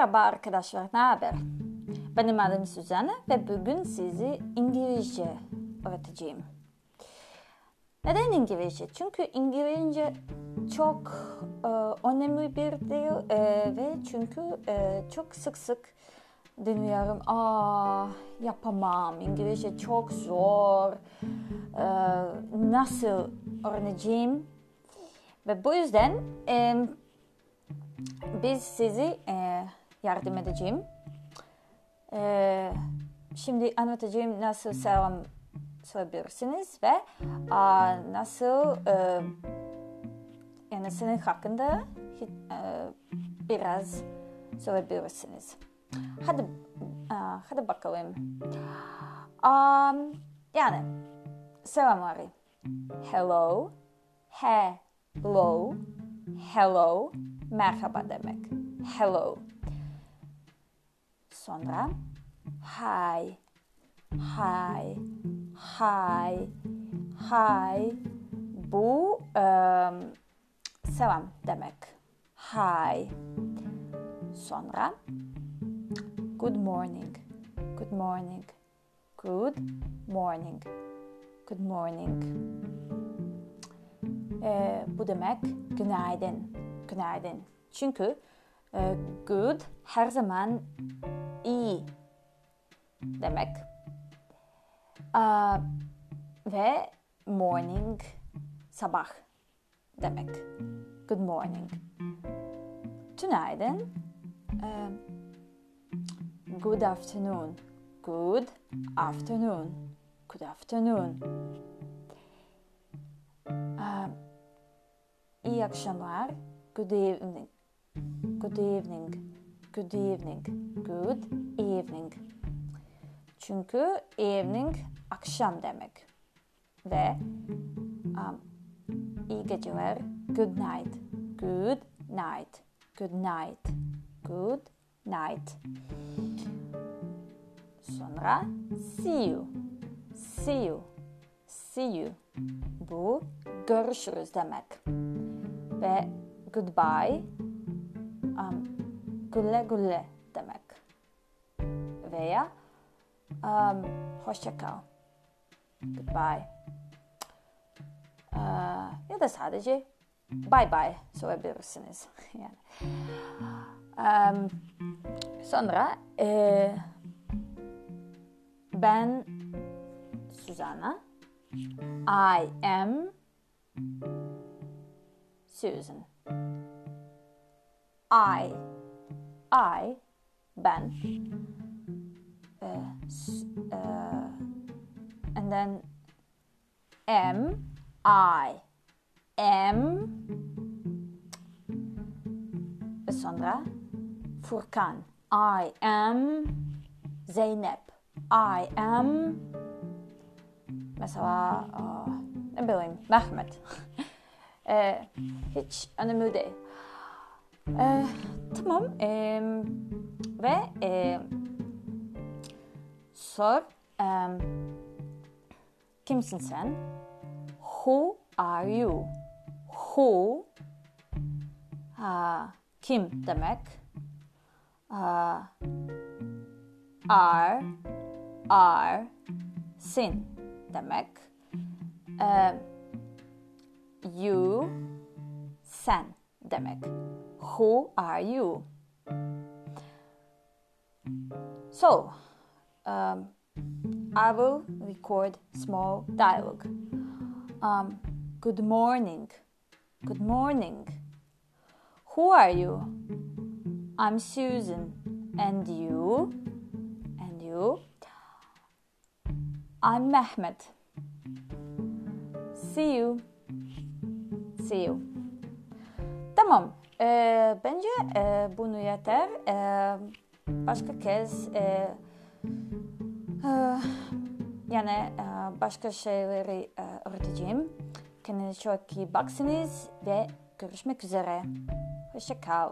Merhaba arkadaşlar, ne haber? Benim adım Suzanne ve bugün sizi İngilizce öğreteceğim. Neden İngilizce? Çünkü İngilizce çok e, önemli bir dil e, ve çünkü e, çok sık sık dinliyorum. Aa yapamam, İngilizce çok zor, e, nasıl öğreneceğim? Ve bu yüzden e, biz sizi e, yardım edeceğim. E, şimdi anlatacağım nasıl selam söyleyebilirsiniz ve a, nasıl e, yani senin hakkında e, biraz söyleyebilirsiniz. Hadi a, hadi bakalım. Um, yani selamları. Hello, hello, hello, merhaba demek. Hello. Sonra hi, hi, hi, hi. Bu um, selam demek. Hi. Sonra good morning, good morning, good morning, good morning. Ee, bu demek günaydın, günaydın. Çünkü Uh, good her zaman iyi demek. Aa, ve morning sabah demek. Good morning. Tünaydın. e, good afternoon. Good afternoon. Good afternoon. Aa, iyi akşamlar. Good evening. Good evening. Good evening. Good evening. Çünkü evening akşam demek. Ve um, iyi geceler. Good night. Good night. Good night. Good night. Sonra see you. See you. See you. Bu görüşürüz demek. Ve goodbye um, güle güle demek. Veya um, hoşça kal. Goodbye. Uh, ya da sadece bye bye söyleyebilirsiniz. yani. Um, sonra e, ben Susanna. I am Susan. I, I, ben, uh, uh, and then am, I, am, Furkan. I am Zeynep. I am mesela aa, ne bileyim Mehmet. Ee, hiç önemli değil. Ee, tamam. Ee, ve e, sor. em, kimsin sen? Who are you? Who ha, kim demek? Ha, are are sin demek. Ee, you sen demek. Who are you? So, um, I will record small dialogue. Um, good morning. Good morning. Who are you? I'm Susan. And you? And you? I'm Mehmet. See you. See you. Tamam. Ee, bence e, bunu yeter. Ee, başka kez e, e, yani e, başka şeyleri e, öğreteceğim. Kendinize çok iyi bakınız ve görüşmek üzere. Hoşça kal.